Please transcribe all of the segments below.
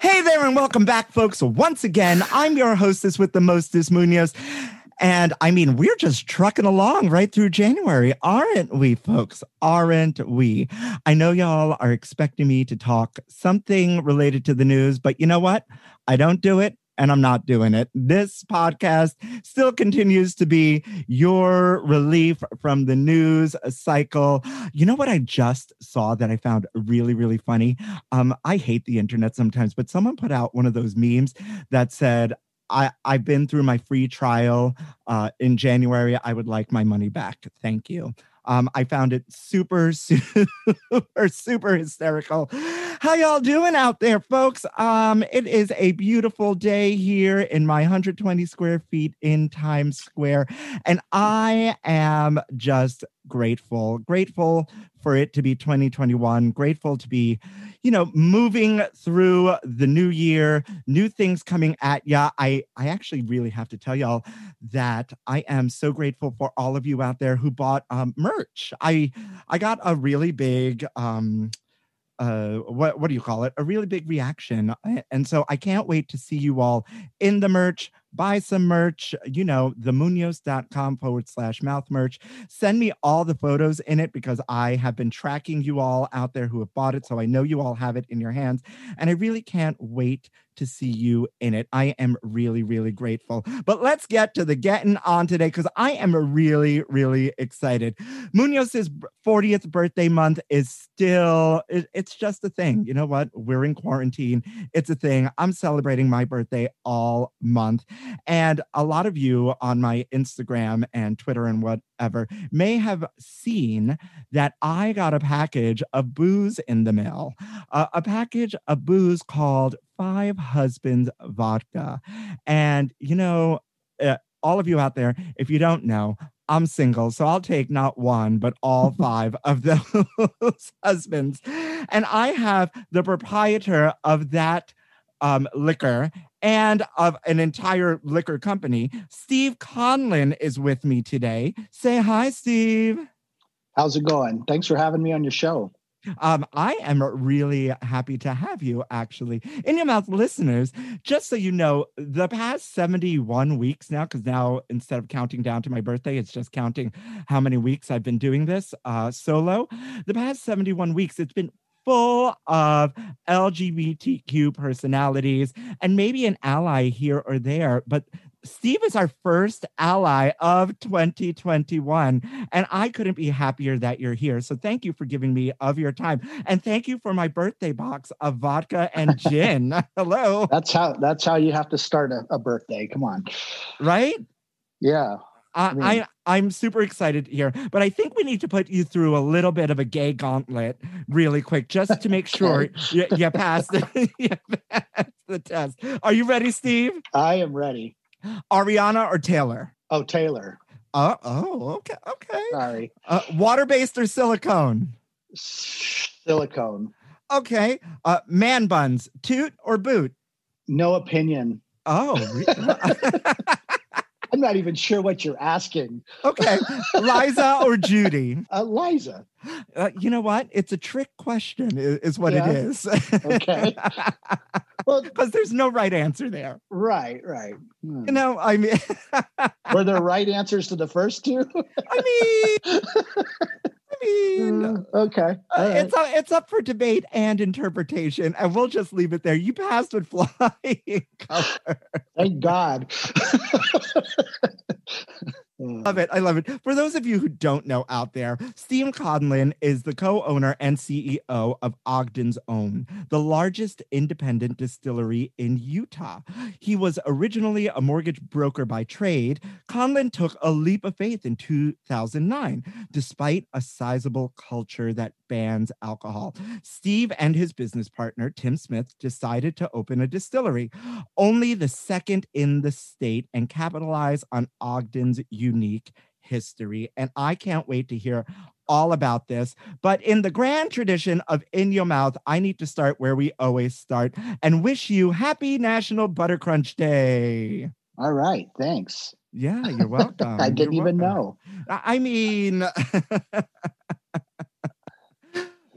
hey there, and welcome back, folks. Once again, I'm your hostess with the mostest, Munoz. And I mean, we're just trucking along right through January, aren't we, folks? Aren't we? I know y'all are expecting me to talk something related to the news, but you know what? I don't do it and I'm not doing it. This podcast still continues to be your relief from the news cycle. You know what I just saw that I found really, really funny? Um, I hate the internet sometimes, but someone put out one of those memes that said, I, I've been through my free trial uh, in January. I would like my money back. Thank you. Um, I found it super, super, super hysterical. How y'all doing out there, folks? Um, it is a beautiful day here in my 120 square feet in Times Square, and I am just grateful, grateful for it to be 2021, grateful to be, you know, moving through the new year, new things coming at ya. I I actually really have to tell y'all that I am so grateful for all of you out there who bought um, merch. I I got a really big um uh, what what do you call it? A really big reaction, and so I can't wait to see you all in the merch. Buy some merch, you know, themunoz.com forward slash mouth merch. Send me all the photos in it because I have been tracking you all out there who have bought it. So I know you all have it in your hands. And I really can't wait to see you in it. I am really, really grateful. But let's get to the getting on today because I am really, really excited. Munoz's 40th birthday month is still, it, it's just a thing. You know what? We're in quarantine. It's a thing. I'm celebrating my birthday all month. And a lot of you on my Instagram and Twitter and whatever may have seen that I got a package of booze in the mail, uh, a package of booze called Five Husbands Vodka. And, you know, uh, all of you out there, if you don't know, I'm single, so I'll take not one, but all five of those husbands. And I have the proprietor of that um, liquor and of an entire liquor company. Steve Conlin is with me today. Say hi, Steve. How's it going? Thanks for having me on your show. Um, I am really happy to have you actually. In your mouth, listeners, just so you know, the past 71 weeks now, because now instead of counting down to my birthday, it's just counting how many weeks I've been doing this uh, solo. The past 71 weeks, it's been full of LGBTQ personalities and maybe an ally here or there, but Steve is our first ally of 2021. And I couldn't be happier that you're here. So thank you for giving me of your time. And thank you for my birthday box of vodka and gin. Hello. That's how that's how you have to start a, a birthday. Come on. Right? Yeah. I, mean- I I'm super excited here, but I think we need to put you through a little bit of a gay gauntlet really quick, just to make sure you, you pass the, you pass the test. Are you ready, Steve? I am ready. Ariana or Taylor? Oh, Taylor. Uh, oh, okay, okay. Sorry. Uh, water-based or silicone? Silicone. Okay. Uh, man buns, toot or boot? No opinion. Oh, I'm not even sure what you're asking. okay. Liza or Judy? Uh, Liza. Uh, you know what? It's a trick question, i- is what Yeah. it is. Okay. Well, Because there's no right answer there. right, right. Hmm. You know, I mean, Were there right answers to the first two? I mean, I mean, Hmm, okay. uh, right. it's up, it's up for debate and interpretation, and we'll just leave it there. You passed with flying color. Thank God. Love mm. it. I love it. For those of you who don't know out there, Steve Conlin is the co-owner and CEO of Ogden's Own, the largest independent distillery in Utah. He was originally a mortgage broker by trade. Conlin took a leap of faith in 2009, despite a sizable culture that bans alcohol. Steve and his business partner, Tim Smith, decided to open a distillery, only the second in the state, and capitalize on Ogden's unique history. And I can't wait to hear all about this. But in the grand tradition of In Your Mouth, I need to start where we always start and wish you happy National Butter Crunch Day. All right. Thanks. Yeah, you're welcome. I didn't You're even welcome. know. I I mean,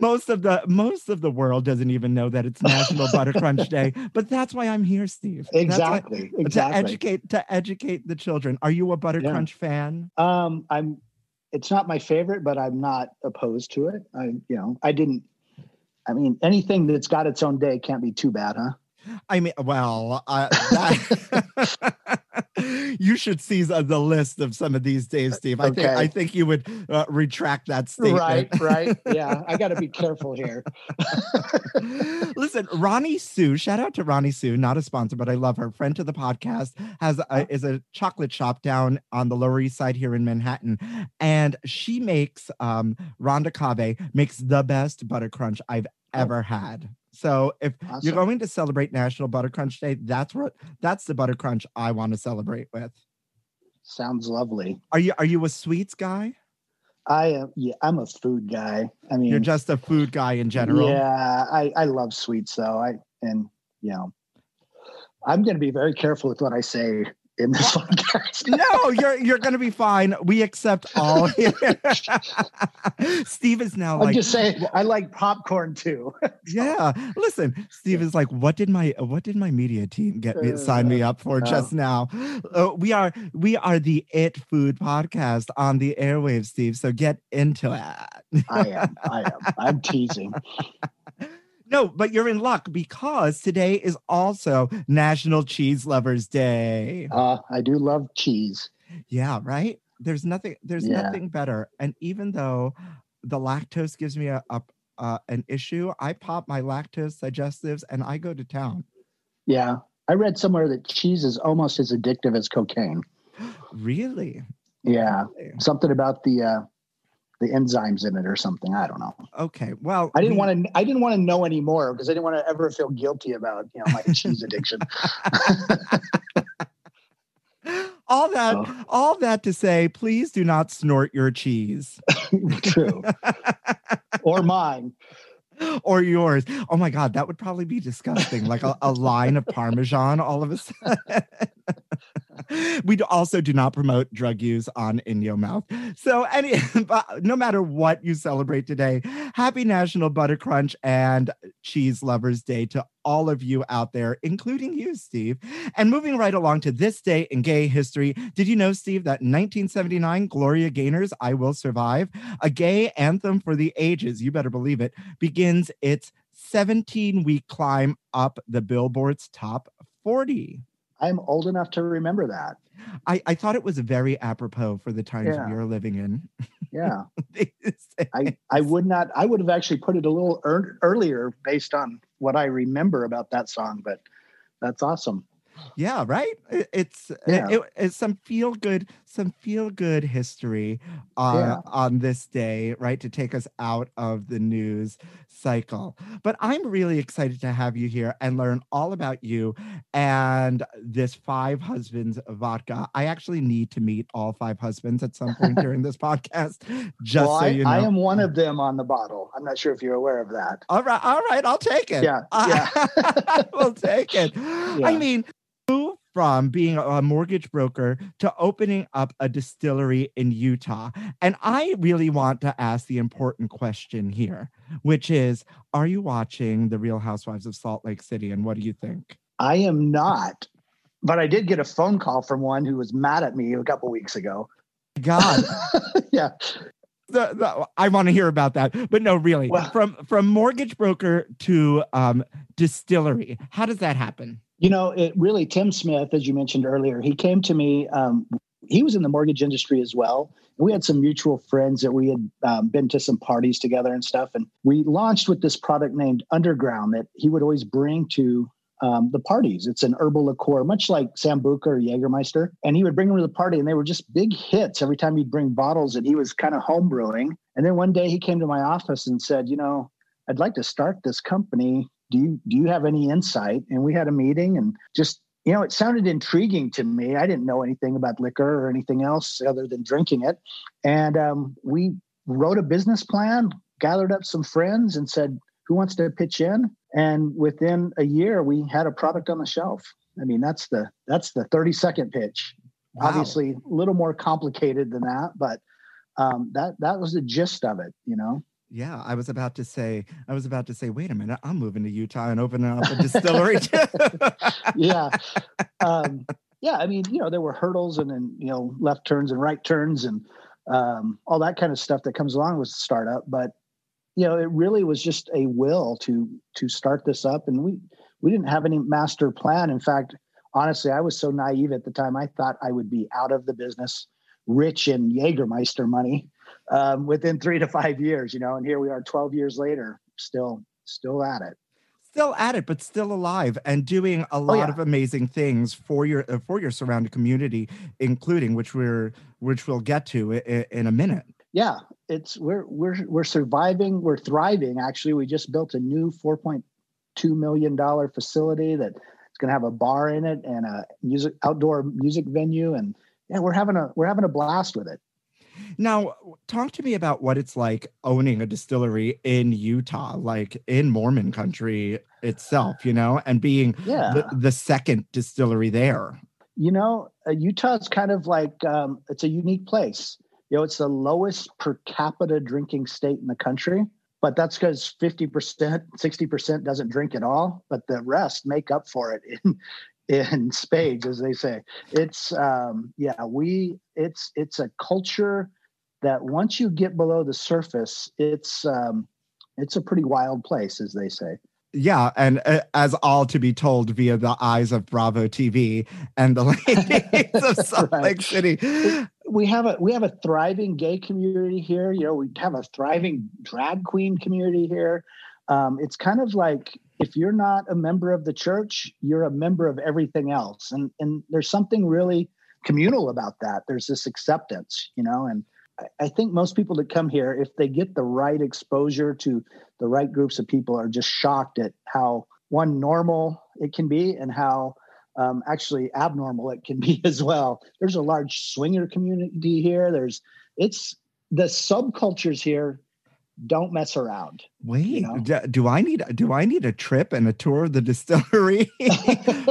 most of the most of the world doesn't even know that it's National Butter Crunch Day, but that's why I'm here, Steve. That's why- Exactly. To educate to educate the children. Are you a Butter Yeah. Crunch fan? Um, I'm. It's not my favorite, but I'm not opposed to it. I, you know, I didn't. I mean, anything that's got its own day can't be too bad, huh? I mean, well, uh, that, you should see the the list of some of these days, Steve. I think I think you would uh, retract that statement. Right. Right. Yeah. I got to be careful here. Listen, Ronnie Sue, shout out to Ronnie Sue, not a sponsor, but I love her. Friend to the podcast, has a, is a chocolate shop down on the Lower East Side here in Manhattan, and she makes um Rhonda Kave makes the best butter crunch I've ever had. So if you're going to celebrate National Butter Crunch Day, that's what that's the butter crunch I want to celebrate with. Sounds lovely. Are you are you a sweets guy? I am. Yeah, I'm a food guy. I mean, You're just a food guy in general. Yeah, I I love sweets though. I and you know, I'm going to be very careful with what I say in this podcast. no, you're you're gonna be fine. We accept all. Steve is now I'm like, just saying, I like popcorn too. yeah. Listen, Steve is like, what did my what did my media team get me sign me up for Uh, just now? Uh, we are we are the It Food podcast on the airwaves, Steve. So get into it. I am. I am. I'm teasing. No, but you're in luck because today is also National Cheese Lovers Day. Uh, I do love cheese. Yeah, right. There's nothing. There's Yeah. nothing better. And even though the lactose gives me a, a uh, an issue, I pop my lactose digestives and I go to town. Yeah, I read somewhere that cheese is almost as addictive as cocaine. Really? Yeah, Really? something about the uh, the enzymes in it or something. I don't know. Okay. Well, I didn't we- want to. I didn't want to know anymore because I didn't want to ever feel guilty about you know my cheese addiction. all that. Oh. All that to say, please do not snort your cheese True, or mine. or yours. Oh my God, that would probably be disgusting. Like a, a line of Parmesan all of a sudden. we also do not promote drug use on In Your Mouth. So, any, no matter what you celebrate today, happy National Butter Crunch and Cheese Lovers Day to all of you out there, including you, Steve. And moving right along to this day in gay history, did you know, Steve, that 1979, Gloria Gaynor's I Will Survive, a gay anthem for the ages, you better believe it, begins its 17 week climb up the Billboard's top 40. I'm old enough to remember that. I, I thought it was very apropos for the times Yeah. we are living in. Yeah, I I would not. I would have actually put it a little ear earlier based on what I remember about that song. But that's awesome. Yeah, right. It- it's Yeah. it- it's some feel good, some feel good history uh, Yeah. on this day, right? To take us out of the news cycle. But I'm really excited to have you here and learn all about you and this five husbands vodka. I actually need to meet all five husbands at some point during this podcast, just well, so I, you know. I am one of them on the bottle. I'm not sure if you're aware of that. All right, all right, I'll take it. Yeah, I will take it. I mean, move from being a mortgage broker to opening up a distillery in Utah. And I really want to ask the important question here, which is Are you watching The Real Housewives of Salt Lake City? And what do you think? I am not, but I did get a phone call from one who was mad at me a couple weeks ago. God, yeah, the, the, I want to hear about that. But no, really, Well- from from mortgage broker to um, distillery, how does that happen? You know, it really Tim Smith, as you mentioned earlier, he came to me. Um, he was in the mortgage industry as well. We had some mutual friends that we had um, been to some parties together and stuff, and we launched with this product named Underground that he would always bring to um, the parties. It's an herbal liqueur, much like Sambuca or Jägermeister. And he would bring them to the party, and they were just big hits every time he'd bring bottles that he was kind of homebrewing. And then one day he came to my office and said, You know, I'd like to start this company. Do you do you have any insight? And we had a meeting and just you know, it sounded intriguing to me. I didn't know anything about liquor or anything else other than drinking it. And um, we wrote a business plan, gathered up some friends, and said, "Who wants to pitch in?" And within a year, we had a product on the shelf. I mean, that's the that's the thirty second pitch. Wow. Obviously, a little more complicated than that, but um, that that was the gist of it. You know. Yeah, I was about to say, I was about to say, wait a minute, I'm moving to Utah and opening up a distillery. yeah um yeah i mean you know there were hurdles and then you know left turns and right turns and um all that kind of stuff that comes along with startup but you know it really was just a will to to start this up and we we didn't have any master plan in fact honestly i was so naive at the time i thought i would be out of the business rich in jägermeister money um, within three to five years you know and here we are 12 years later still still at it still at it, but still alive and doing a lot Oh, yeah. of amazing things for your uh, for your surrounding community, including which we're which we'll get to in, in a minute. yeah it's we're we're we're surviving we're thriving actually we just built a new 4.2 million dollar facility that it's going to have a bar in it and a music outdoor music venue and yeah we're having a we're having a blast with it Now, talk to me about what it's like owning a distillery in Utah, like in Mormon country itself, you know, and being yeah the, the second distillery there. you know uh, utah's kind of like um, it's a unique place you know it's the lowest per capita drinking state in the country but that's because 50% 60% doesn't drink at all but the rest make up for it in in spades as they say it's um yeah we it's it's a culture that once you get below the surface it's um it's a pretty wild place as they say Yeah, and uh, as all to be told via the eyes of Bravo TV and the ladies of Salt Right. Lake City. we have a we have a thriving gay community here. You know, we have a thriving drag queen community here. Um, it's kind of like if you're not a member of the church, you're a member of everything else, and and there's something really communal about that. There's this acceptance, you know, and I- think most people that come here, if they get the right exposure to the right groups of people, are just shocked at how one normal it can be and how um, actually abnormal it can be as well. There's a large swinger community here. There's it's the subcultures here don't mess around. Wait, know? do, do I need do I need a trip and a tour of the distillery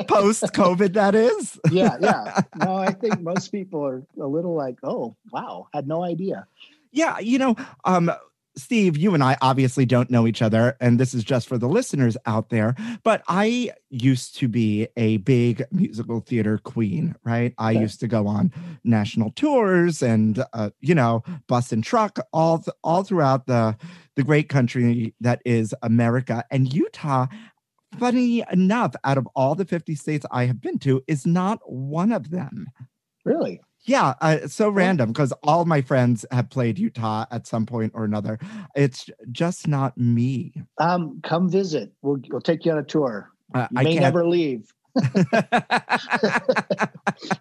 post COVID? That is. Yeah, yeah. No, I think most people are a little like, oh, wow, had no idea. Yeah, you know, um, Steve, you and I obviously don't know each other, and this is just for the listeners out there. But I used to be a big musical theater queen, right? I Okay. used to go on national tours and, uh, you know, bus and truck all th- all throughout the the great country that is America. And Utah, funny enough, out of all the fifty states I have been to, is not one of them. Really? Yeah, uh, so random because all my friends have played Utah at some point or another. It's just not me. Um, come visit. We'll we'll take you on a tour. Uh, You I may can't. never leave.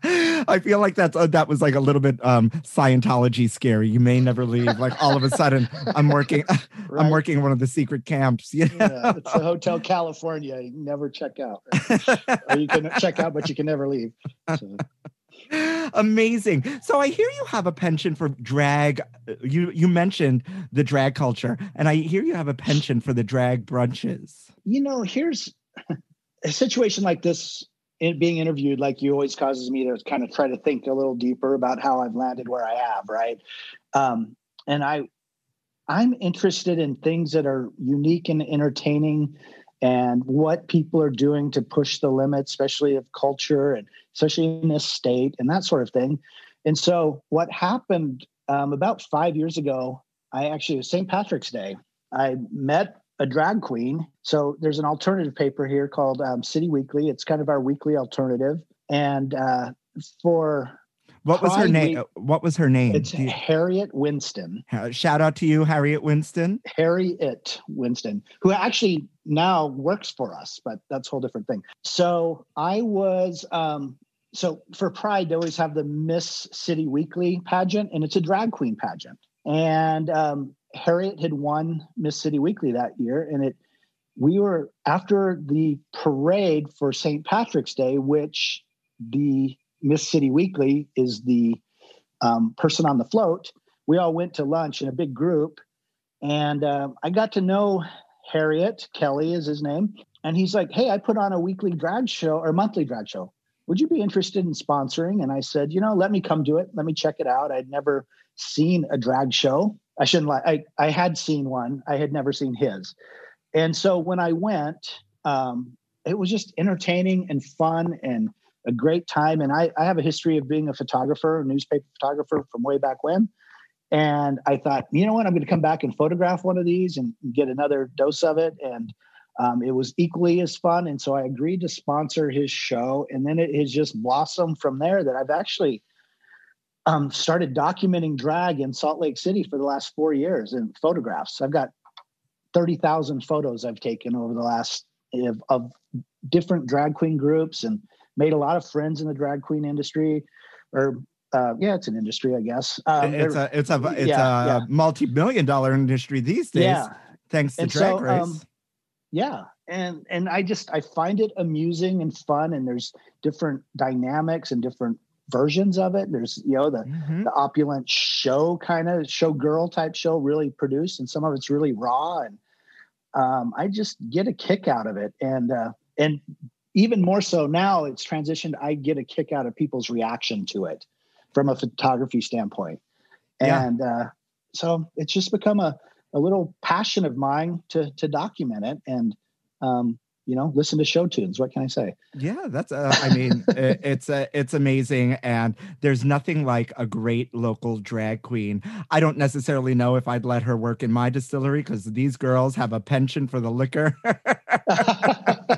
I feel like that's uh, that was like a little bit um Scientology scary. You may never leave. Like all of a sudden, I'm working. I'm working in one of the secret camps. You know? Yeah, it's the Hotel California. You never check out, or you can check out, but you can never leave. So, Amazing. So I hear you have a penchant for drag. You you mentioned the drag culture, and I hear you have a penchant for the drag brunches. you know, here's a situation like this. In being interviewed, like you, always causes me to kind of try to think a little deeper about how I've landed where I have. Right, um, and I, I'm interested in things that are unique and entertaining, and what people are doing to push the limits, especially of culture and especially in this state and that sort of thing. And so, what happened um, about five years ago? I actually was St. Patrick's Day. I met a drag queen. So there's an alternative paper here called um, City Weekly. It's kind of our weekly alternative. And uh, for What was her name? What was her name? it's you- Harriet Winston, shout out to you, Harriet Winston. Harriet Winston, who actually now works for us, but that's a whole different thing. So I was, um, so for Pride, they always have the Miss City Weekly pageant, and it's a drag queen pageant. And um, Harriet had won Miss City Weekly that year, and it we were after the parade for St. Patrick's Day, which the Miss City Weekly is the um, person on the float. We all went to lunch in a big group, and um, I got to know Harriet Kelly is his name, and he's like, "Hey, I put on a weekly drag show or monthly drag show. Would you be interested in sponsoring?" And I said, "You know, let me come do it. Let me check it out. I'd never seen a drag show. I shouldn't lie. I I had seen one. I had never seen his." And so when I went, um, it was just entertaining and fun and a great time. And I, I have a history of being a photographer, a newspaper photographer from way back when. And I thought, you know what, I'm going to come back and photograph one of these and get another dose of it. And um, it was equally as fun. And so I agreed to sponsor his show. And then it has just blossomed from there that I've actually um, started documenting drag in Salt Lake City for the last four years in photographs. I've got 30,000 photos I've taken over the last of, of different drag queen groups and made a lot of friends in the drag queen industry or uh, yeah, it's an industry, I guess. Um, it's a it's a it's yeah, a yeah. multi-million dollar industry these days, yeah, thanks to And Drag so, Race. um, yeah, and and I just I find it amusing and fun, and there's different dynamics and different versions of it. There's you know the Mhm. the opulent show kind of show girl type show really produced, and some of it's really raw, and um, I just get a kick out of it, and uh, and even more so now it's transitioned. I get a kick out of people's reaction to it from a photography standpoint, Yeah. and uh, so it's just become a a little passion of mine to to document it and um, you know listen to show tunes. What can I say? Yeah, that's. Uh, I mean, i- it's uh, it's amazing, and there's nothing like a great local drag queen. I don't necessarily know if I'd let her work in my distillery because these girls have a penchant for the liquor.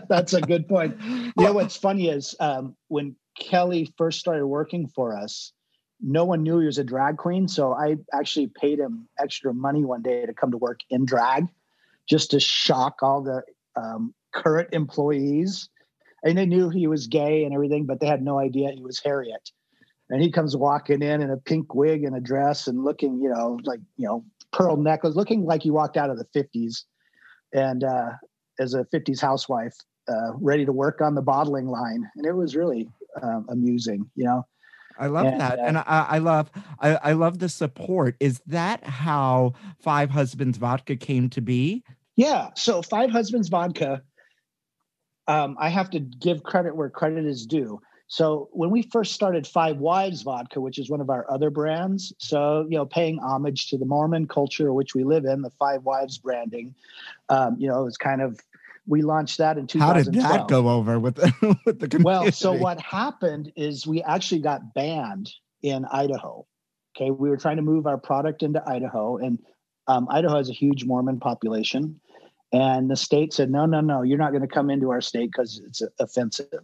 That's a good point. You know what's funny is um, when Kelly first started working for us, no one knew he was a drag queen. So I actually paid him extra money one day to come to work in drag, just to shock all the um, current employees. And they knew he was gay and everything, but they had no idea he was Harriet. And he comes walking in in a pink wig and a dress and looking, you know, like you know, pearl necklace, looking like he walked out of the fifties. And uh, as a 50s housewife uh, ready to work on the bottling line and it was really um, amusing you know I love And, that, uh, and I, I love I, I love the support. Is that how Five Husbands Vodka came to be? yeah so five husbands vodka um, i have to give credit where credit is due so when we first started five wives vodka which is one of our other brands so you know paying homage to the mormon culture which we live in the five wives branding um, you know it's kind of we launched that in How did that go over with the, with the community? Well, so what happened is we actually got banned in Idaho. Okay, we were trying to move our product into Idaho, and um, Idaho has a huge Mormon population, and the state said, "No, no, no, you're not going to come into our state because it's offensive."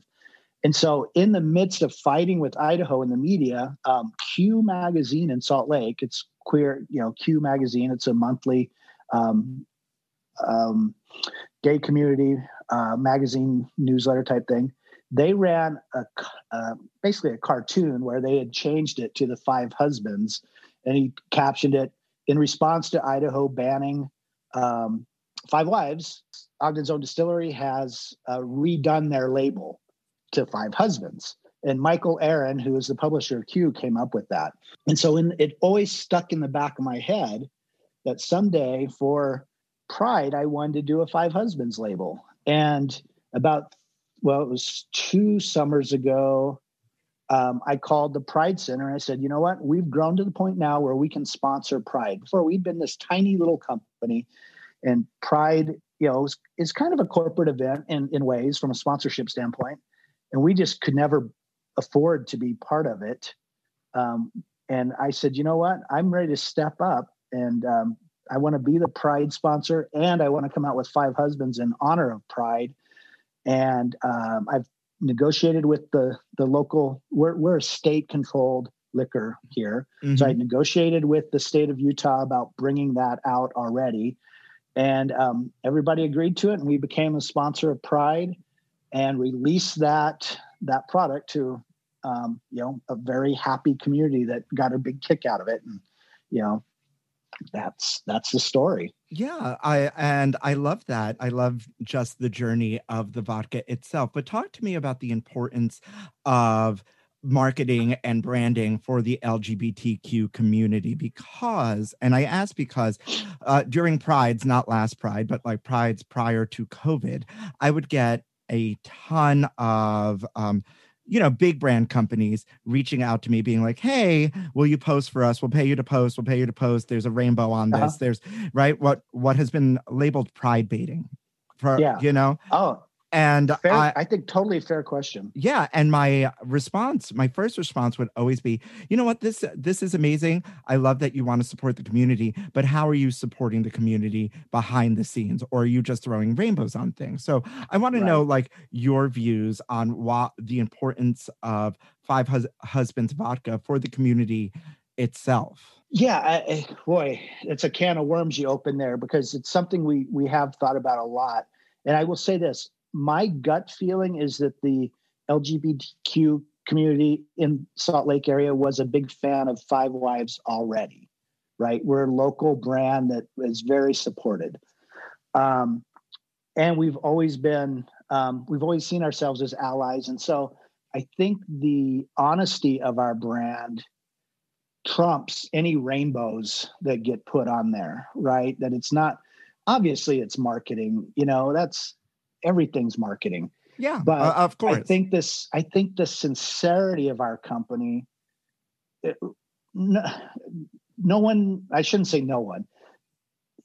And so, in the midst of fighting with Idaho in the media, um, Q Magazine in Salt Lake, it's queer, you know, Q Magazine. It's a monthly um, um, gay community uh, magazine newsletter type thing. they ran a uh, basically a cartoon where they had changed it to the five husbands, and he captioned it in response to Idaho banning um, five wives. Ogden's own distillery has uh, redone their label to five husbands. And Michael Aaron, who is the publisher of Q, came up with that. And so in, it always stuck in the back of my head that someday for Pride, I wanted to do a Five Husbands label. And about, well, it was two summers ago, um, I called the Pride Center and I said, you know what? We've grown to the point now where we can sponsor Pride. Before we'd been this tiny little company, and Pride, you know, is, is kind of a corporate event in, in ways from a sponsorship standpoint. And we just could never afford to be part of it. Um, and I said, you know what? I'm ready to step up and um, I want to be the Pride sponsor and I want to come out with five husbands in honor of Pride. And um, I've negotiated with the the local. We're we're a state controlled liquor here, mm-hmm. so I mm-hmm. negotiated with the state of Utah about bringing that out already, and um, everybody agreed to it, and we became a sponsor of Pride, and released that that product to um, you know a very happy community that got a big kick out of it, and you know that's that's the story. Yeah i and i love that. I love just the journey of the vodka itself. But talk to me about the importance of marketing and branding for the lgbtq community because and i ask because uh, during prides not last pride but like prides prior to covid i would get a ton of um, you know, big brand companies reaching out to me, being like, "Hey, will you post for us? We'll pay you to post. We'll pay you to post. There's a rainbow on this. Uh-huh. There's right what what has been labeled pride baiting, for yeah. you know. Oh, and fair, I, I, think totally fair question. Yeah, and my response, my first response would always be, you know what, this this is amazing. I love that you want to support the community, but how are you supporting the community behind the scenes, or are you just throwing rainbows on things? So I want to right. know like your views on what the importance of Five Hus- Husbands Vodka for the community itself. Yeah, I, boy, it's a can of worms you open there because it's something we we have thought about a lot. And I will say this: my gut feeling is that the LGBTQ community in Salt Lake area was a big fan of Five Wives already, right? We're a local brand that is very supported. Um, and we've always been, um, we've always seen ourselves as allies. And so I think the honesty of our brand trumps any rainbows that get put on there, right? That it's not, obviously it's marketing, you know, that's, everything's marketing. Yeah, but uh, of course, I think this. I think the sincerity of our company. It, no, no one. I shouldn't say no one.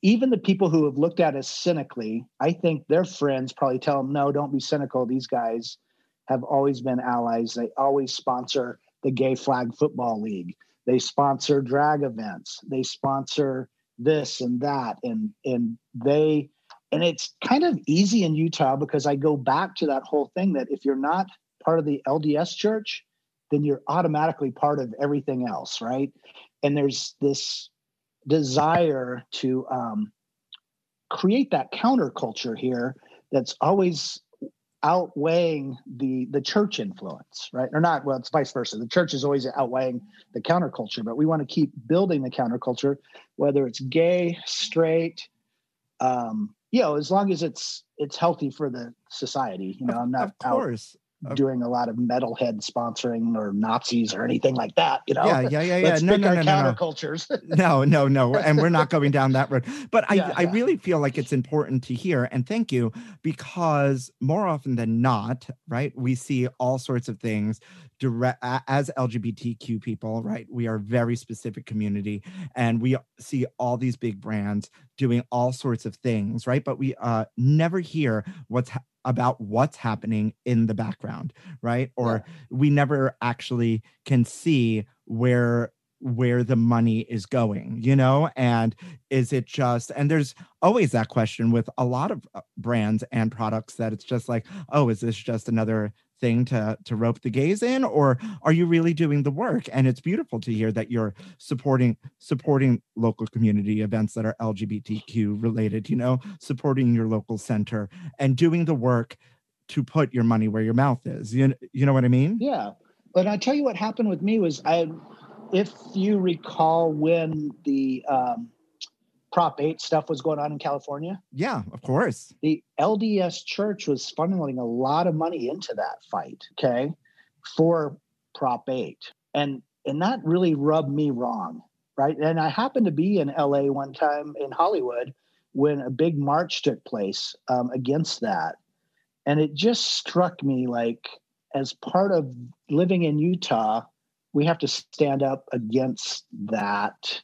Even the people who have looked at us cynically, I think their friends probably tell them, "No, don't be cynical. These guys have always been allies. They always sponsor the Gay Flag Football League. They sponsor drag events. They sponsor this and that, and and they and it's kind of easy in Utah because I go back to that whole thing that if you're not part of the LDS church, then you're automatically part of everything else, right? And there's this desire to um, create that counterculture here that's always outweighing the the church influence right or not well it's vice versa the church is always outweighing the counterculture but we want to keep building the counterculture whether it's gay straight um, you know, as long as it's it's healthy for the society. You know, I'm not of course. doing a lot of metalhead sponsoring or Nazis or anything like that. You know, yeah, yeah, yeah, yeah. Let's no, no, no, no, countercultures. no, no, no, and we're not going down that road. But I, yeah, I really feel like it's important to hear, and thank you, because more often than not, right, we see all sorts of things direct as LGBTQ people, right? We are a very specific community, and we see all these big brands doing all sorts of things, right? But we uh, never hear what's ha- about what's happening in the background, right? Or yeah. we never actually can see where where the money is going, you know? And is it just, and there's always that question with a lot of uh, brands and products that it's just like, oh, is this just another thing to to rope the gays in or are you really doing the work and it's beautiful to hear that you're supporting supporting local community events that are lgbtq related you know supporting your local center and doing the work to put your money where your mouth is. You you know what I mean? Yeah. But I tell you what happened with me was I, if you recall when the um, Prop 8 stuff was going on in California, Yeah, of course. the LDS church was funneling a lot of money into that fight, okay, for Prop 8. And and that really rubbed me wrong, right? And I happened to be in LA one time in Hollywood when a big march took place um, against that. And it just struck me like as part of living in Utah, we have to stand up against that.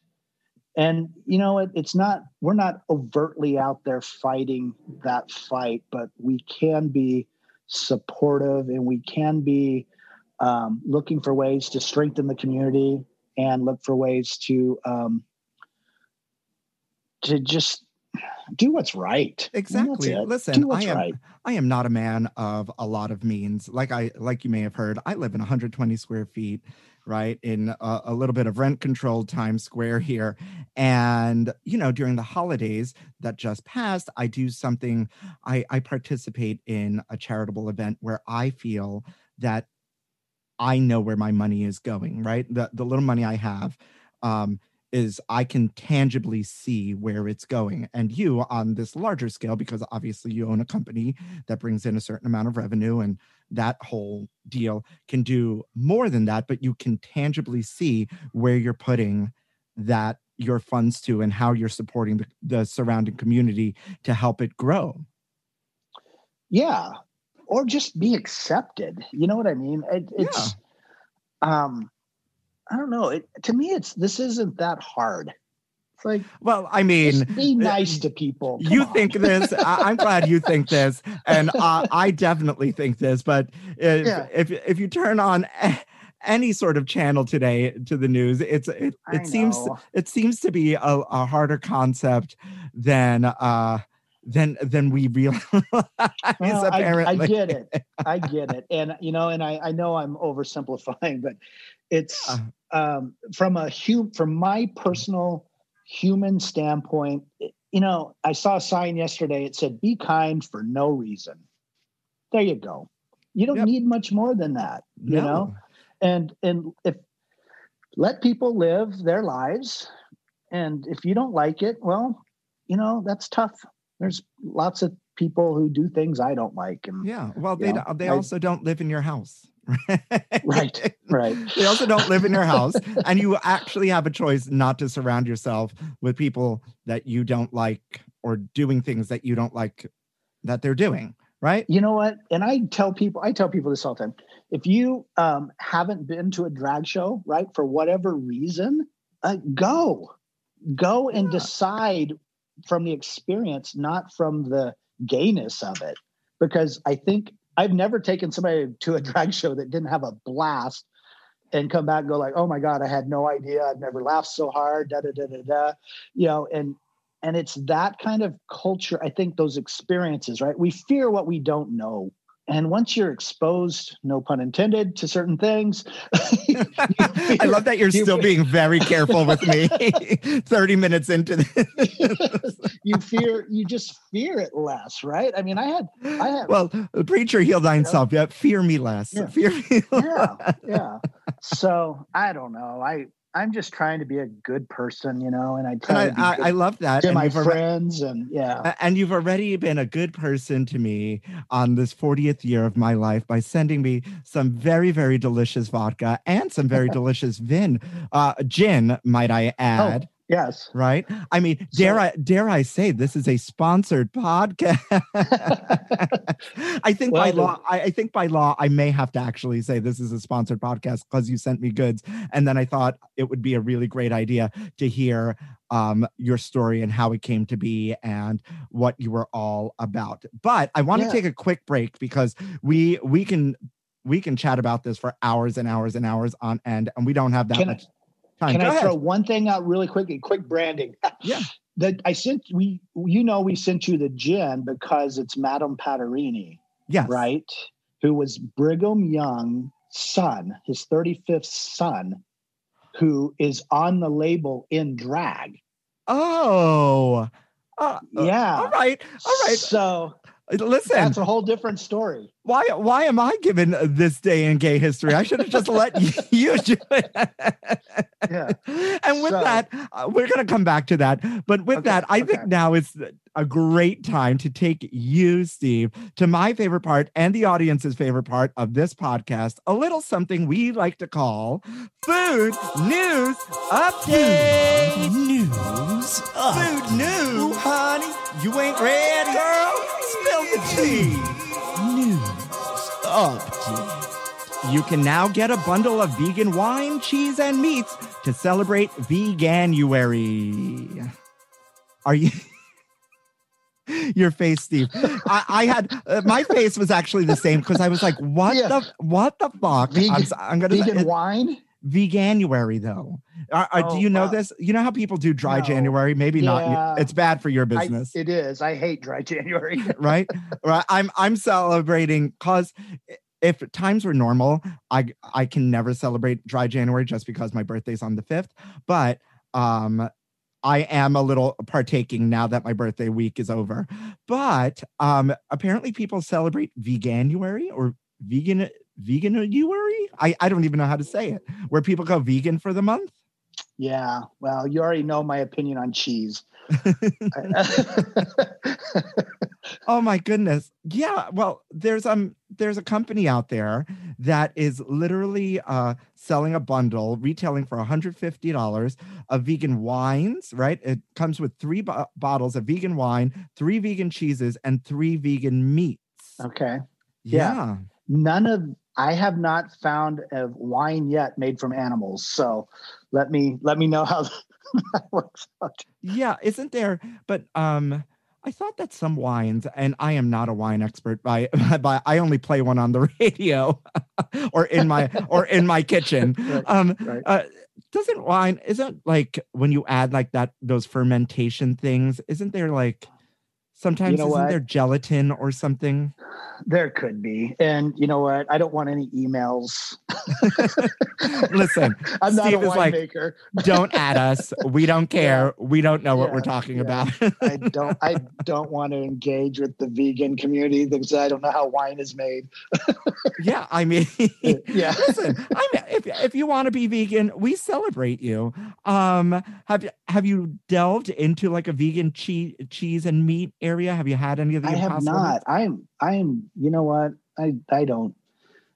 And you know, it, it's not we're not overtly out there fighting that fight, but we can be supportive and we can be um, looking for ways to strengthen the community and look for ways to um, to just do what's right. Exactly. Listen, I am right. I am not a man of a lot of means. Like I like you may have heard, I live in 120 square feet, right? In a, a little bit of rent controlled Times Square here. And you know, during the holidays that just passed, I do something I I participate in a charitable event where I feel that I know where my money is going, right? The the little money I have um is I can tangibly see where it's going. And you on this larger scale, because obviously you own a company that brings in a certain amount of revenue and that whole deal can do more than that, but you can tangibly see where you're putting that your funds to and how you're supporting the, the surrounding community to help it grow. yeah or just be accepted you know what i mean it, it's um i don't know. It, to me it's this isn't that hard. It's like Well, I mean, be nice to people. Come you on. think this. I, i'm glad you think this. And uh, i definitely think this. But if, Yeah. if if you turn on any sort of channel today to the news it's it, it seems it seems to be a, a harder concept than uh than than we realize Well, I, apparently. I get it. I get it. And you know and i i know i'm oversimplifying but it's Uh. Um from a hum from my personal human standpoint you know i saw a sign yesterday it said be kind for no reason. There you go. You don't Yep. need much more than that you No. know? And and if let people live their lives and if you don't like it well you know that's tough. There's lots of people who do things i don't like and yeah well they know, they I- also don't live in your house right right. They also don't live in your house and you actually have a choice not to surround yourself with people that you don't like or doing things that you don't like that they're doing right? You know what? And i tell people i tell people this all the time. If you um, haven't been to a drag show right for whatever reason uh, go. Go and Yeah. decide from the experience not from the gayness of it. Because i think i've never taken somebody to a drag show that didn't have a blast and come back and go like oh my god i had no idea. I've never laughed so hard. Da da da da da. You know and and it's that kind of culture i think those experiences right? We fear what we don't know and once you're exposed no pun intended to certain things i love that you're you still being very careful with me. 30 minutes into this. You fear you just fear it less right? I mean i had I had well the preacher heal thyself. Yeah fear me less. Yeah. fear me yeah. yeah. So i don't know. I i'm just trying to be a good person you know and i and I, I, love that to and my friends and yeah And you've already been a good person to me on this 40th year of my life by sending me some very, very delicious vodka and some very delicious vin, uh, gin, might I add. Yes Right? I mean, dare So- I dare I say this is a sponsored podcast? I think by Well, the- law, I, I think by law, I may have to actually say this is a sponsored podcast because you sent me goods. And then I thought it would be a really great idea to hear um, your story and how it came to be and what you were all about. But I want to Yeah. take a quick break because we we can we can chat about this for hours and hours and hours on end, and we don't have that Can I- much time. Can Go I ahead. throw one thing out really quickly? Quick branding. Yeah. That I sent we you know we sent you the gin because it's Madame Pattirini, yes. right? Who was Brigham Young's son, his 35th son, who is on the label in drag. Oh. Uh, uh, Yeah. All right. All right. So Listen, That's a whole different story. why why am I given this day in gay history? I should have just let you do it. Yeah. And with So- that, uh, we're going to come back to that. But with Okay, that, I think now is a great time to take you, Steve, to my favorite part and the audience's favorite part of this podcast, a little something we like to call Food News Update. News Food news, honey. You ain't ready, girl. News update. You can now get a bundle of vegan wine, cheese, and meats to celebrate Veganuary. Are you? Your face, Steve. I, I had uh, my face was actually the same because I was like, "What Yeah. the what the fuck?" I'm, Vegan- s- I'm gonna Vegan it- wine? Veganuary though. Are- do Oh, you know wow. this? You know how people do dry No. January? Maybe Yeah. not. It's bad for your I- business. it is. I hate dry January. right right i'm i'm celebrating because if times were normal i i can never celebrate dry january just because my birthday's on the 5th but um i am a little partaking now that my birthday week is over but um apparently people celebrate veganuary or vegan veganuary i i don't even know how to say it where people go vegan for the month yeah. Well, you already know my opinion on cheese. Oh my goodness. Yeah, well, there's um there's a company out there that is literally uh selling a bundle retailing for $150 of vegan wines, right? It comes with 3 bo- bottles of vegan wine, 3 vegan cheeses and 3 vegan meats. okay. Yeah. yeah. None of I have not found a wine yet made from animals. So let me let me know how that works out. Yeah, isn't there but um I thought that some wines, and I am not a wine expert by by I only play one on the radio or in my or in my kitchen. Right, Um right. uh, doesn't wine isn't like when you add like that those fermentation things isn't there like sometimes know isn't what? there gelatin or something There could be. And you know what? I don't want any emails. listen I'm not Steve a is like, don't add us we don't care we don't know what Yeah, we're talking yeah. about I don't I don't want to engage with the vegan community because I don't know how wine is made. yeah i mean Yeah. listen i mean if, if you want to be vegan we celebrate you um have you have you delved into like a vegan cheese cheese and meat area have you had any of the I have not. I'm I'm you know what? I I don't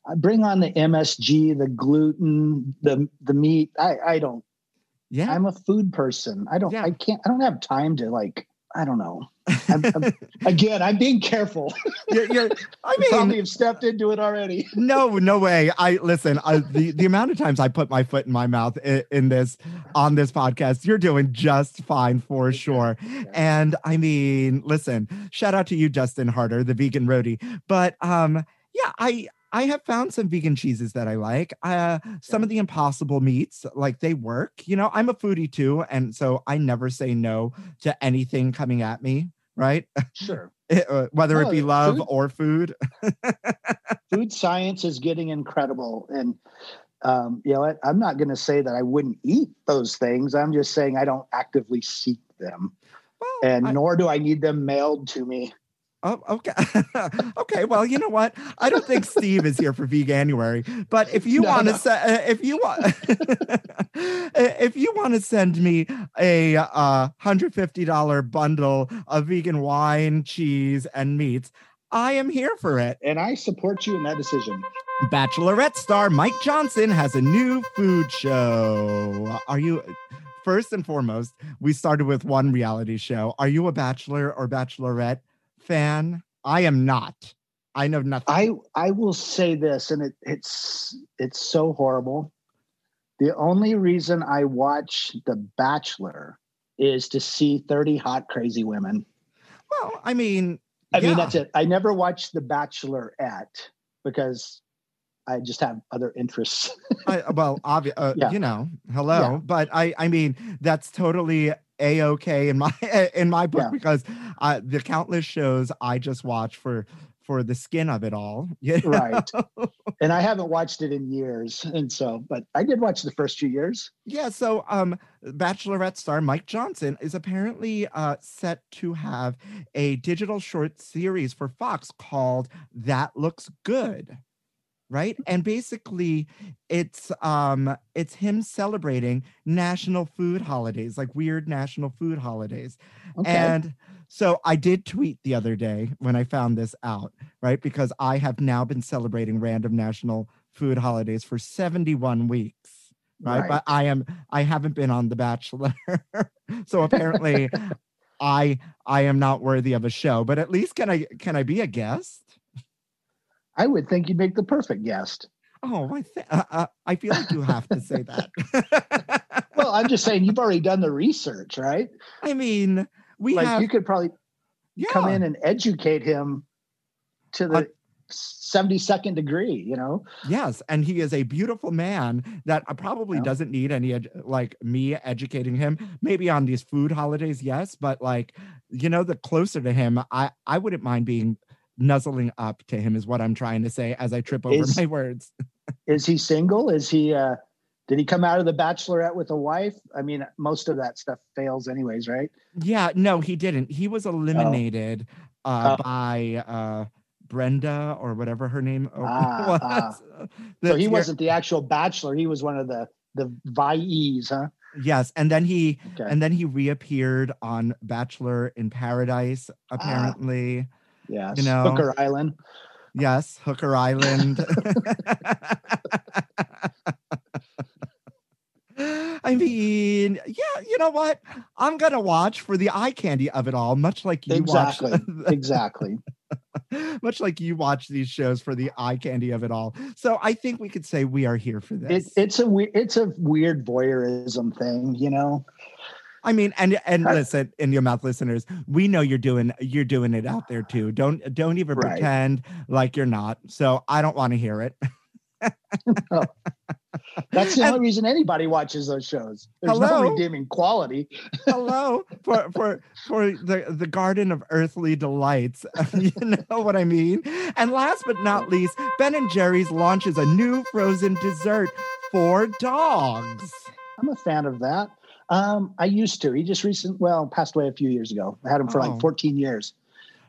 I bring on the MSG, the gluten, the the meat. I I don't yeah I'm a food person. I don't Yeah. I can't I don't have time to like I don't know. I'm, I'm, again, I'm being careful. you're, you're i I probably mean have stepped into it already. no no way i listen I, the the amount of times i put my foot in my mouth in, in this on this podcast you're doing just fine for sure and i mean listen shout out to you Dustin Harder the vegan roadie but um yeah i I have found some vegan cheeses that I like. Uh, some of the impossible meats, like they work. You know, I'm a foodie too, and so I never say no to anything coming at me. Right, Sure. Uh, whether it be love food- or food. Food science is getting incredible. And um, you know what? I'm not gonna say that I wouldn't eat those things. I'm just saying I don't actively seek them. Well, And I- nor do I need them mailed to me. Oh, okay. okay. Well, you know what? I don't think Steve is here for Veganuary, but if you No, want to no. se- uh, if you want if you want to send me a uh, $150 bundle of vegan wine, cheese, and meats, I am here for it. And I support you in that decision. Bachelorette star Mike Johnson has a new food show. Are you first and foremost, we started with one reality show. Are you a bachelor or bachelorette fan? I am not. I know nothing. I I will say this, and it, it's it's so horrible. The only reason I watch The Bachelor is to see 30 hot, crazy women. well, I mean, I mean, yeah. that's it. I never watched The Bachelor at because I just have other interests. I, well, obvi- uh, Yeah. you know, hello, Yeah. but I, I mean, that's totally a okay in my in my book because uh, the countless shows I just watch for for the skin of it all. you know? Right. and I haven't watched it in years, and so, but I did watch the first few years. Yeah, so um Bachelorette star Mike Johnson is apparently uh set to have a digital short series for Fox called That Looks Good. Right? And basically it's um it's him celebrating national food holidays, like weird national food holidays. Okay. And so I did tweet the other day when I found this out, right? Because I have now been celebrating random national food holidays for 71 weeks right? Right. But I am I haven't been on The Bachelor. so apparently I I am not worthy of a show, but at least can I can I be a guest? I would think you'd make the perfect guest. Oh, I th- uh, uh, I feel like you have to say that. Well, I'm just saying you've already done the research, right? I mean, we like have you could probably yeah, come in and educate him to the Uh, 72nd degree, you know? yes, and he is a beautiful man that uh, probably Yeah. doesn't need any ed- like me educating him. Maybe on these food holidays, yes, but like you know, the closer to him, I I wouldn't mind being nuzzling up to him is what I'm trying to say as I trip over Is- my words. Is he single? Is he uh did he come out of the bachelorette with a wife? I mean, most of that stuff fails anyways, right? Yeah, no, he didn't. He was eliminated uh Oh. by uh Brenda or whatever her name uh, Ah, was. ah. So he wasn't the actual bachelor, he was one of the the viees, huh? Yes, and then he Okay. and then he reappeared on Bachelor in Paradise Ah. apparently. yes. you know. Hooker Island. Yes, Hooker Island. I mean, yeah, you know what? I'm gonna watch for the eye candy of it all, much like you Exactly. watch exactly. much like you watch these shows for the eye candy of it all. So I think we could say we are here for It, this. it's a we- it's a weird voyeurism thing, you know. I mean, and and listen, in your mouth listeners, we know you're doing you're doing it out there too. Don't don't even Right. pretend like you're not. So I don't want to hear it. Oh. That's the only reason anybody watches those shows. There's Hello? no redeeming quality. Hello for for for the the garden of earthly delights. you know what I mean? And last but not least, Ben and Jerry's launches a new frozen dessert for dogs. I'm a fan of that. Um, I used to. He just recent well passed away a few years ago. I had him for Oh. like 14 years,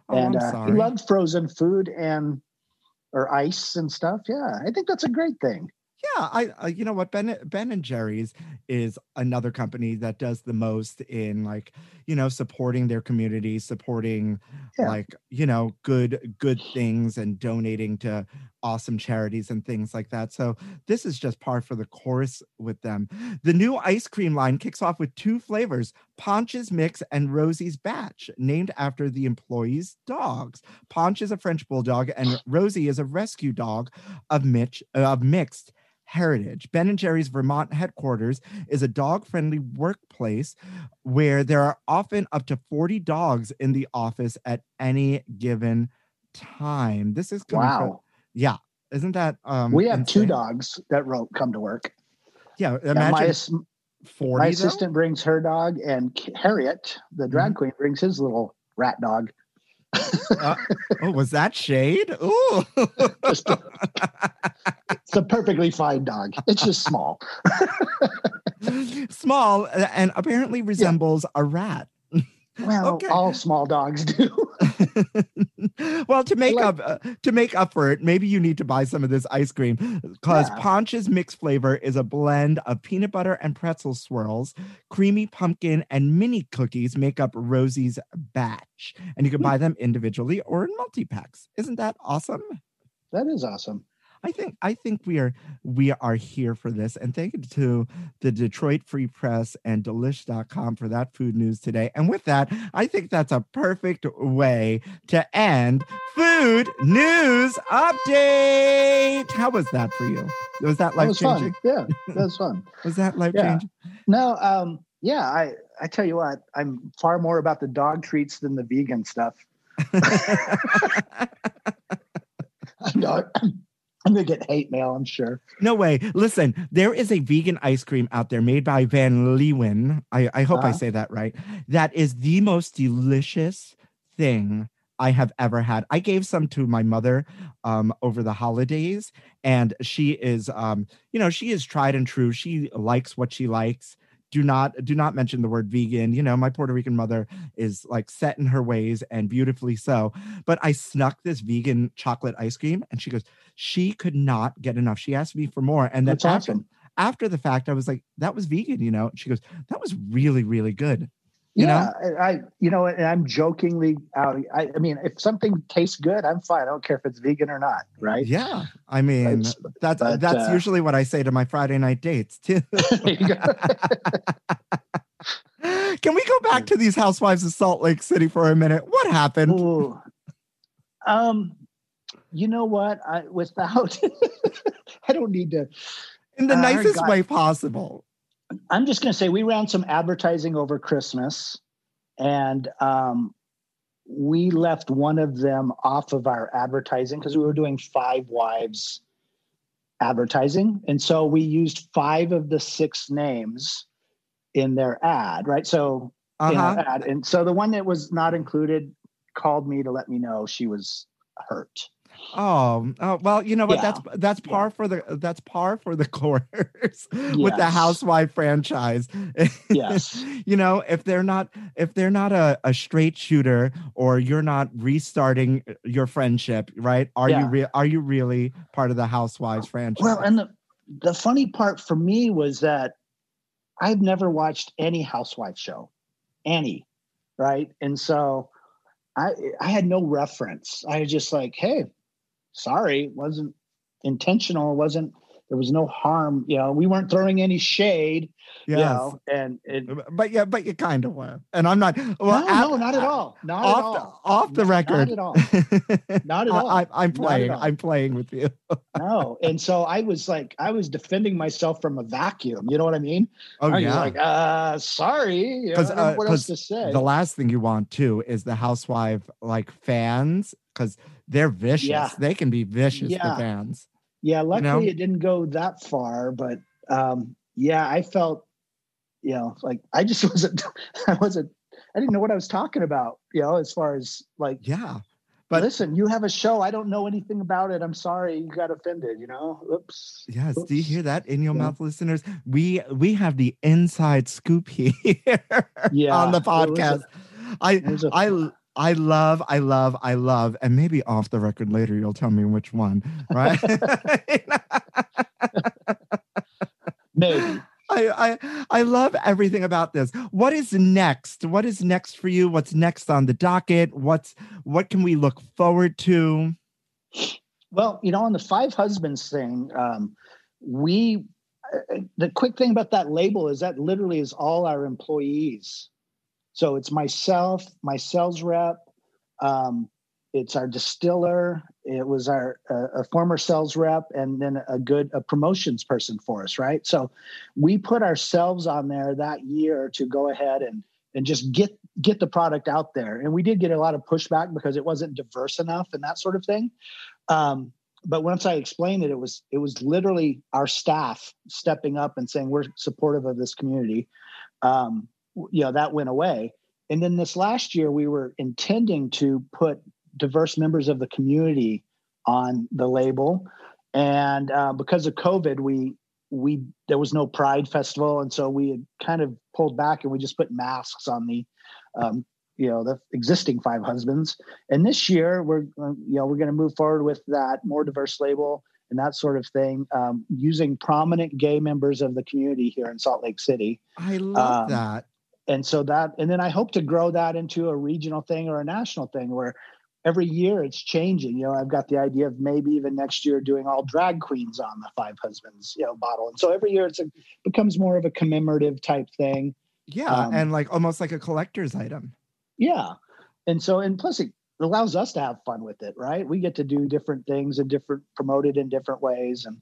Oh, and uh, he loved frozen food and or ice and stuff. Yeah, I think that's a great thing. Yeah, I uh, you know what Ben Ben and Jerry's is another company that does the most in like you know supporting their community, supporting Yeah. like you know good good things and donating to awesome charities and things like that. So this is just par for the course with them. The new ice cream line kicks off with two flavors: Ponch's Mix and Rosie's Batch, named after the employees' dogs. Ponch is a French bulldog, and Rosie is a rescue dog of Mitch of mixed heritage. Ben and Jerry's Vermont headquarters is a dog-friendly workplace where there are often up to 40 dogs in the office at any given time. This is coming from- Wow. yeah. Isn't that um we have two dogs that wrote come to work. Yeah, And my, imagine 40 my though? assistant brings her dog, and Harriet, the drag Mm-hmm. queen, brings his little rat dog. Uh, oh, was that shade? Ooh. Just- It's a perfectly fine dog. It's just small. Small uh, and apparently resembles a rat. Well, Okay. all small dogs do. well, to make like- up uh, to make up for it, maybe you need to buy some of this ice cream because Yeah. Ponch's mixed flavor is a blend of peanut butter and pretzel swirls, creamy pumpkin, and mini cookies make up Rosie's batch, and you can Hmm. buy them individually or in multi packs. Isn't that awesome? that is awesome. I think I think we are we are here for this. And thank you to the Detroit Free Press and delish.com for that food news today. And with that, I think that's a perfect way to end food news update. How was that for you? Was that life changing? Yeah, that was fun. Was that life Yeah. changing? No, um, yeah, I I tell you what, I'm far more about the dog treats than the vegan stuff. I'm not. I'm gonna get hate mail. I'm sure. No way. Listen, there is a vegan ice cream out there made by Van Leeuwen. I, I hope I Uh-huh. say that right. That is the most delicious thing I have ever had. I gave some to my mother um, over the holidays, and she is, um, you know, she is tried and true. She likes what she likes. Do not do not mention the word vegan. You know, my Puerto Rican mother is like set in her ways and beautifully so. But I snuck this vegan chocolate ice cream, and she goes, she could not get enough. She asked me for more, and then That's after awesome. after the fact, I was like, that was vegan. You know, she goes, that was really really good. You yeah, I, I- you know, and I'm jokingly out. I, I mean, if something tastes good, I'm fine. I don't care if it's vegan or not, right? Yeah, I mean It's- that's but, that's uh, usually what I say to my Friday night dates too. There you go. Can we go back to these housewives of Salt Lake City for a minute? What happened? Ooh. Um, you know what? I without, I don't need to. In the uh, nicest way possible. I'm just going to say we ran some advertising over Christmas, and um, we left one of them off of our advertising because we were doing five wives advertising, and so we used five of the six names in their ad, right? So Uh-huh. our ad, and so the one that was not included called me to let me know she was hurt. Oh, oh, well, you know what? Yeah. That's that's Yeah. par for the that's par for the course with the Yes. housewife franchise. Yes. you know, if they're not if they're not a, a straight shooter or you're not restarting uh, your friendship, right? Are you Yeah. re- are you really part of the housewives franchise? Well, and the the funny part for me was that I've never watched any housewife show, any, right? And so I I had no reference. I was just like, hey, sorry, it wasn't intentional. It wasn't there was no harm. You know, we weren't throwing any shade. You know, and it, But yeah, but you kind of were. And I'm not well no, at- no, not at all. Not at off all. the, off the Not record. at all. Not at all. I, am Not at playing. all. I'm playing with you. no. And so I was like, I was defending myself from a vacuum. You know what I mean? Oh I was yeah. like, uh, sorry. You know, 'Cause, I don't know uh, what else to say? the last thing you want too is the housewife like fans because they're vicious. Yeah. They can be vicious Yeah. to fans. yeah, luckily know? it didn't go that far, but um, yeah, I felt, you know, like I just wasn't, I wasn't, I didn't know what I was talking about, you know, as far as like, Yeah. But- listen, you have a show. I don't know anything about it. I'm sorry you got offended, you know? Oops. Yes. Do you hear that in your Yeah. mouth, listeners? We we have the inside scoop here Yeah, on the was a- podcast. I a- I I love, I love, I love, and maybe off the record later you'll tell me which one, right? maybe. I, I I love everything about this. What is next? What is next for you? What's next on the docket? What's what can we look forward to? Well, you know, on the five husbands thing, um, we uh, the quick thing about that label is that literally is all our employees. So it's myself, my sales rep, um, it's our distiller, it was our uh, a former sales rep, and then a good a promotions person for us, right? So we put ourselves on there that year to go ahead and and just get get the product out there. And we did get a lot of pushback because it wasn't diverse enough and that sort of thing. Um, but once I explained it, it was it was literally our staff stepping up and saying we're supportive of this community. Um, you know that went away, and then this last year we were intending to put diverse members of the community on the label, and uh, because of COVID, we we there was no Pride Festival, and so we had kind of pulled back and we just put masks on the um, you know the existing five husbands. And this year we're uh, you know we're going to move forward with that more diverse label and that sort of thing um, using prominent gay members of the community here in salt lake city. I love Um, that. And so that and then i hope to grow that into a regional thing or a national thing where every year it's changing you know i've got the idea of maybe even next year doing all drag queens on the five husbands you know bottle and so every year it's a, becomes more of a commemorative type thing Yeah, um, and like almost like a collector's item. Yeah. And so, and plus it allows us to have fun with it, right? We get to do different things and different promote it in different ways. And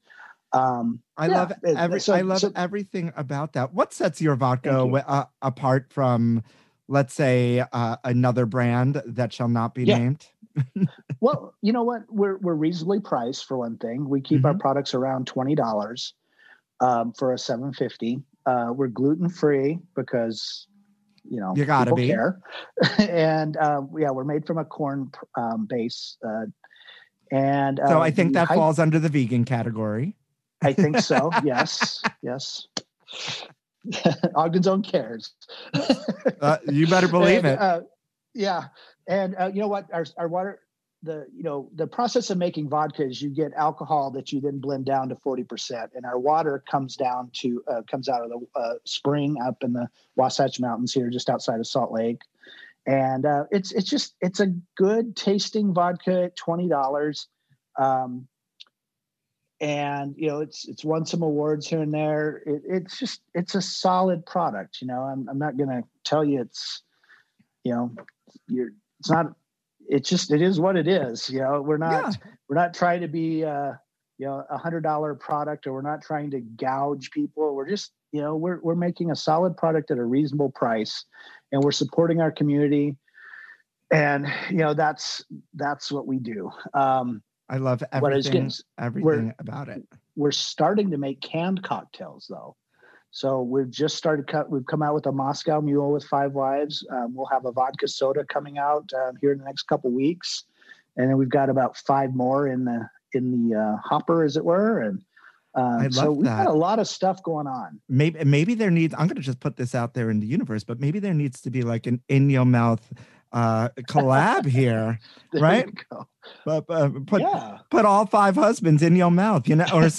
um I yeah, love every. so- I love so- everything about that. What sets your vodka you. uh, apart from, let's say, uh, another brand that shall not be Yeah. named? well, you know what? We're we're reasonably priced for one thing. We keep Mm-hmm. our products around twenty dollars um, for a seven fifty. Uh, we're gluten free because you know, You gotta be. care. and uh, yeah, we're made from a corn um, base. Uh, and So uh, I think that falls under the vegan category. I think so. yes, yes. Ogden's own cares. Uh, you better believe And, it. Uh, yeah, and uh, you know what? Our our water, the you know the process of making vodka is you get alcohol that you then blend down to forty percent, and our water comes down to uh, comes out of the uh, spring up in the Wasatch Mountains here, just outside of Salt Lake, and uh, it's it's just it's a good tasting vodka at twenty dollars. Um, and you know it's it's won some awards here and there. It, it's just it's a solid product you know. I'm, I'm not going to tell you it's you know you're it's not it's just it is what it is you know. We're not Yeah. we're not trying to be uh you know a hundred dollar product or we're not trying to gouge people. We're just you know we're we're making a solid product at a reasonable price and we're supporting our community. And you know that's that's what we do. Um I love I everything, everything about it. we're starting to make canned cocktails though. So we've just started cut. We've come out with a Moscow Mule with five wives. Um, we'll have a vodka soda coming out um, here in the next couple weeks, and then we've got about five more in the in the uh, hopper, as it were. And um, so we've that. got a lot of stuff going on. Maybe maybe there needs. I'm going to just put this out there in the universe, but maybe there needs to be like an in your mouth uh collab here. Right? But uh, put yeah. put all five husbands in your mouth, you know, or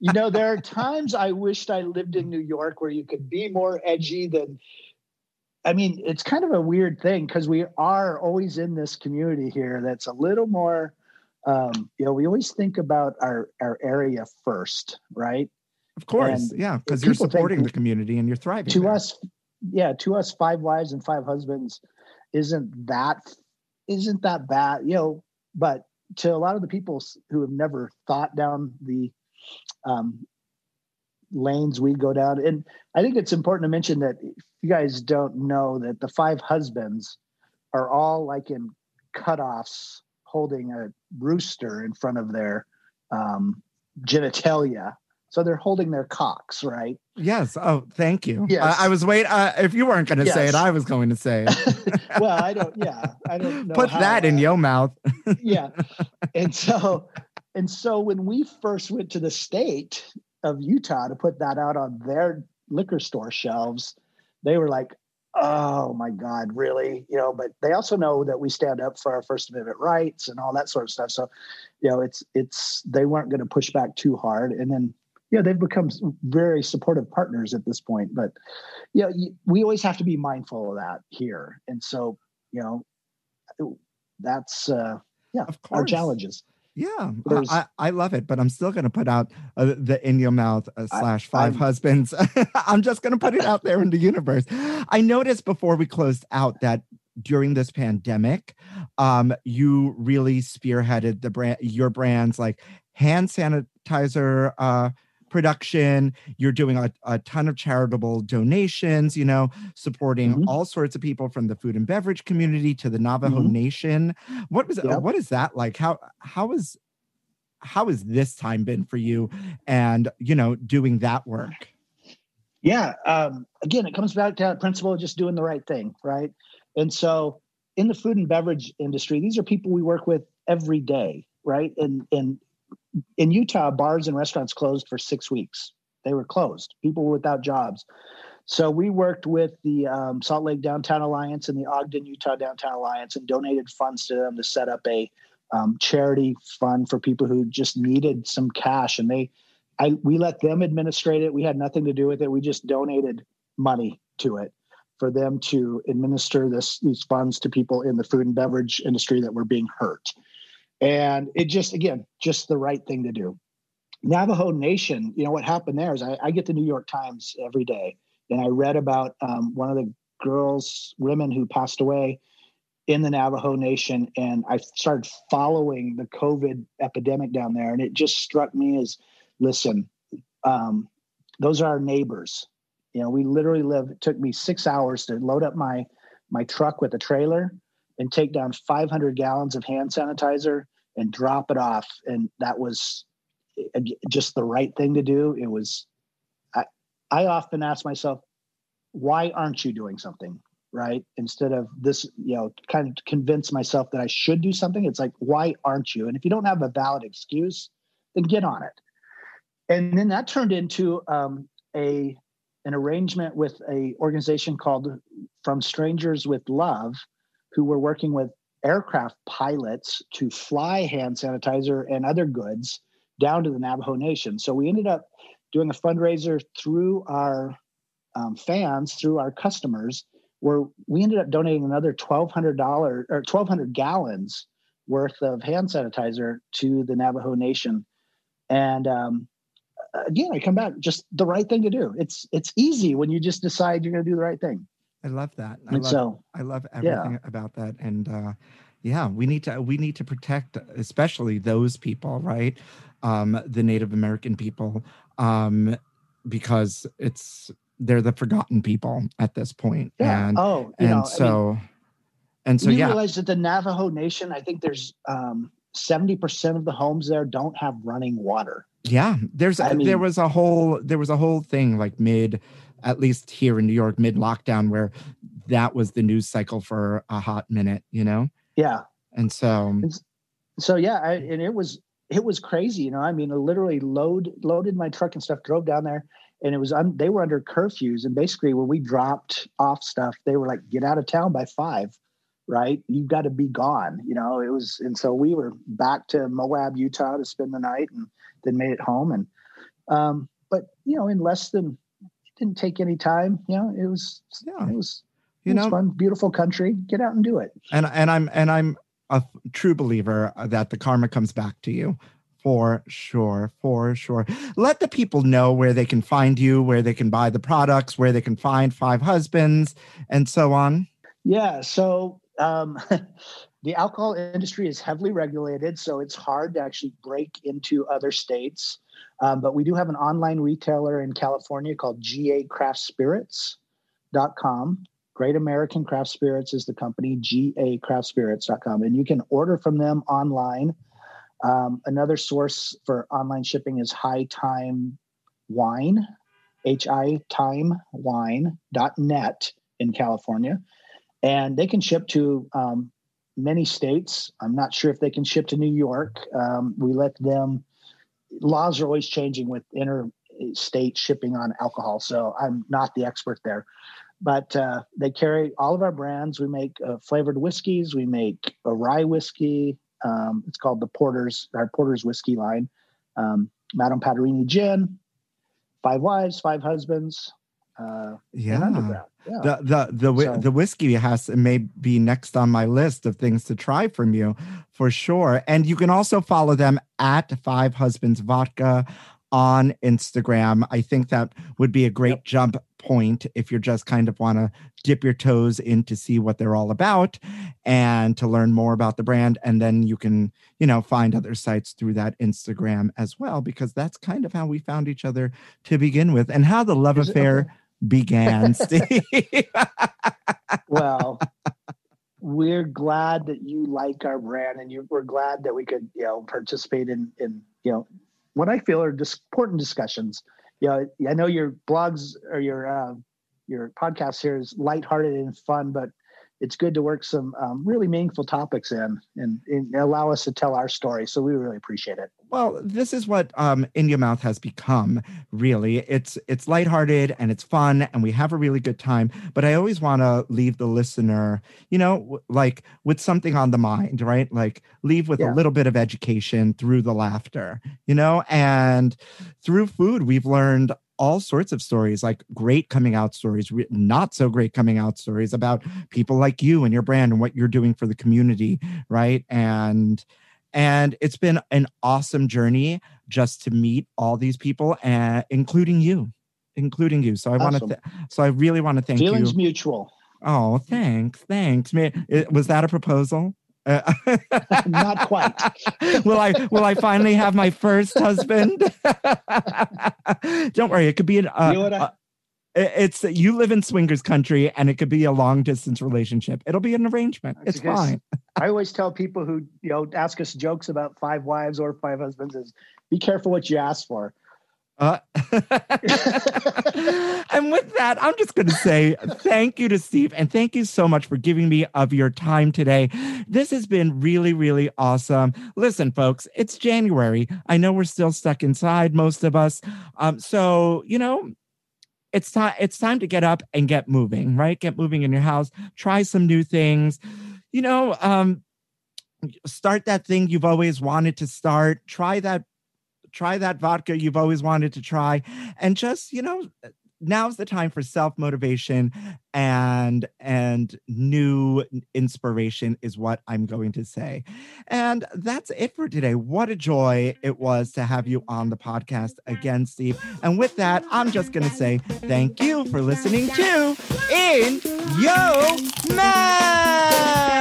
you know, there are times I wished I lived in New York where you could be more edgy than. I mean, it's kind of a weird thing because we are always in this community here that's a little more. Um, you know, we always think about our our area first, right? of course, And yeah, because you're people think supporting the community and you're thriving. to there. us yeah to us five wives and five husbands isn't that isn't that bad you know but to a lot of the people who have never thought down the um, lanes we go down and i think it's important to mention that if you guys don't know that the five husbands are all like in cutoffs holding a rooster in front of their um, genitalia so they're holding their cocks right Yes. Oh, thank you. Yes. I, I was wait. Uh, if you weren't going to say it, I was going to say it. well, I don't. Yeah, I don't know. Put that in your mouth. Yeah, and so, and so when we first went to the state of Utah to put that out on their liquor store shelves, they were like, "Oh my God, really?" You know. But they also know that we stand up for our First Amendment rights and all that sort of stuff. So, you know, it's it's they weren't going to push back too hard, and then. Yeah, they've become very supportive partners at this point, but yeah, you- we always have to be mindful of that here. And so, you know, that's uh, yeah, Of our challenges. Yeah, There's- I, I love it, but I'm still going to put out uh, the in your mouth uh, slash 5 I'm- husbands. I'm just going to put it out there in the universe. I noticed before we closed out that during this pandemic, um, you really spearheaded the brand, your brands like hand sanitizer uh, production. You're doing a, a ton of charitable donations. You know, supporting Mhm. all sorts of people from the food and beverage community to the Navajo Mhm. Nation. What was Yep. what is that like? How how is how has this time been for you? And you know, doing that work. Yeah. Um, again, it comes back to that principle of just doing the right thing, right? And so, in the food and beverage industry, these are people we work with every day, right? And and in Utah, bars and restaurants closed for six weeks. They were closed. People were without jobs. So we worked with the um, Salt Lake Downtown Alliance and the Ogden Utah Downtown Alliance and donated funds to them to set up a um, charity fund for people who just needed some cash. And they, I, we let them administrate it. We had nothing to do with it. We just donated money to it for them to administer this these funds to people in the food and beverage industry that were being hurt. And it just again, just the right thing to do. Navajo Nation, you know what happened there is I, I get the New York Times every day, and I read about um, one of the girls, women who passed away in the Navajo Nation, and I started following the COVID epidemic down there, and it just struck me as, listen, um, those are our neighbors. You know, we literally live. It took me six hours to load up my my truck with a trailer and take down 500 gallons of hand sanitizer and drop it off, and that was just the right thing to do. It was. I I often ask myself, why aren't you doing something? Right. Instead of this, you know, kind of convince myself that I should do something. It's like, why aren't you? And if you don't have a valid excuse, then get on it. And then that turned into um, a an arrangement with a organization called From Strangers with Love, who were working with aircraft pilots to fly hand sanitizer and other goods down to the Navajo Nation. So we ended up doing a fundraiser through our um, fans, through our customers, where we ended up donating another twelve hundred dollars or twelve hundred gallons worth of hand sanitizer to the Navajo Nation. And um, again, I come back just the right thing to do. It's it's easy when you just decide you're going to do the right thing. I love that. I And love, so, I love everything about that. And uh, yeah, we need to we need to protect especially those people, right? Um, the Native American people, um, because it's they're the forgotten people at this point. yeah. And oh, and know, I mean, so and so you yeah, realize that the Navajo Nation, I think there's um, 70% of the homes there don't have running water. yeah. There's I there was a whole there was a whole thing like mid, at least here in New York, mid lockdown where that was the news cycle for a hot minute, you know. Yeah. And so So yeah, I, and it was it was crazy, you know. I mean, I literally load loaded my truck and stuff, drove down there, and it was un, they were under curfews, and basically when we dropped off stuff, they were like, "Get out of town by five, right? You've got to be gone." You know, it was, and so we were back to Moab, Utah, to spend the night, and then made it home. And um, but you know, in less than didn't take any time. You know, it was Yeah. it was you it was fun, beautiful country. Get out and do it. and and i'm and i'm a true believer that the karma comes back to you for sure for sure let the people know where they can find you where they can buy the products where they can find five husbands and so on Yeah. So um, the alcohol industry is heavily regulated, so it's hard to actually break into other states. Um, but we do have an online retailer in California called gacraftspirits.com. Great American Craft Spirits is the company, gacraftspirits.com. And you can order from them online. Um, another source for online shipping is Hi-Time Wine, H I Time Wine.net in California and they can ship to um, many states. I'm not sure if they can ship to New York. Um, we let them. Laws are always changing with interstate shipping on alcohol, so I'm not the expert there. But uh, they carry all of our brands. We make uh, flavored whiskeys. We make a rye whiskey. Um, it's called the Porter's, our Porter's whiskey line. Um, Madame Pattirini gin, Five Wives, Five Husbands, uh, yeah and Underground. Yeah. the the the, So- the whiskey has may be next on my list of things to try from you for sure. And you can also follow them at five husbands vodka on instagram. I think that would be a great jump point if you're just kind of want to dip your toes in to see what they're all about and to learn more about the brand. And then you can you know find other sites through that instagram as well because that's kind of how we found each other to begin with. And how the love Is affair. Began steve. Well we're glad that you like our brand and you, we're glad that we could you know participate in in you know what i feel are dis- important discussions. You know i know your blogs or your uh, your podcast here is lighthearted and fun but it's good to work some um, really meaningful topics in and, and allow us to tell our story so we really appreciate it Well, this is what um, In Your Mouth has become. Really, it's it's lighthearted and it's fun, and we have a really good time. But I always want to leave the listener, you know, like with something on the mind, right? Like leave with Yeah. a little bit of education through the laughter, you know, and through food, we've learned all sorts of stories, like great coming out stories, not so great coming out stories about people like you and your brand and what you're doing for the community, right? And and it's been an awesome journey just to meet all these people and including you including you. So i want to th- so i really want to thank feelings you mutual. Oh thanks thanks. Was that a proposal Uh, Not quite. will i will i finally have my first husband don't worry it could be an uh, You know what I- uh, it's you live in swingers country and it could be a long distance relationship it'll be an arrangement That's it's fine I always tell people who you know ask us jokes about five wives or five husbands is be careful what you ask for. Uh, and with that, I'm just going to say thank you to Steve and thank you so much for giving me of your time today. This has been really, really awesome. Listen, folks, it's January. I know we're still stuck inside, most of us. Um, so, you know, it's time it's time to get up and get moving, right? Get moving in your house, try some new things. You know, um, start that thing you've always wanted to start. Try that try that vodka you've always wanted to try and just you know uh, now's the time for self motivation and and new inspiration is what i'm going to say. And that's it for today. What a joy it was to have you on the podcast again steve. And with that i'm just going to say thank you for listening to in yo mouth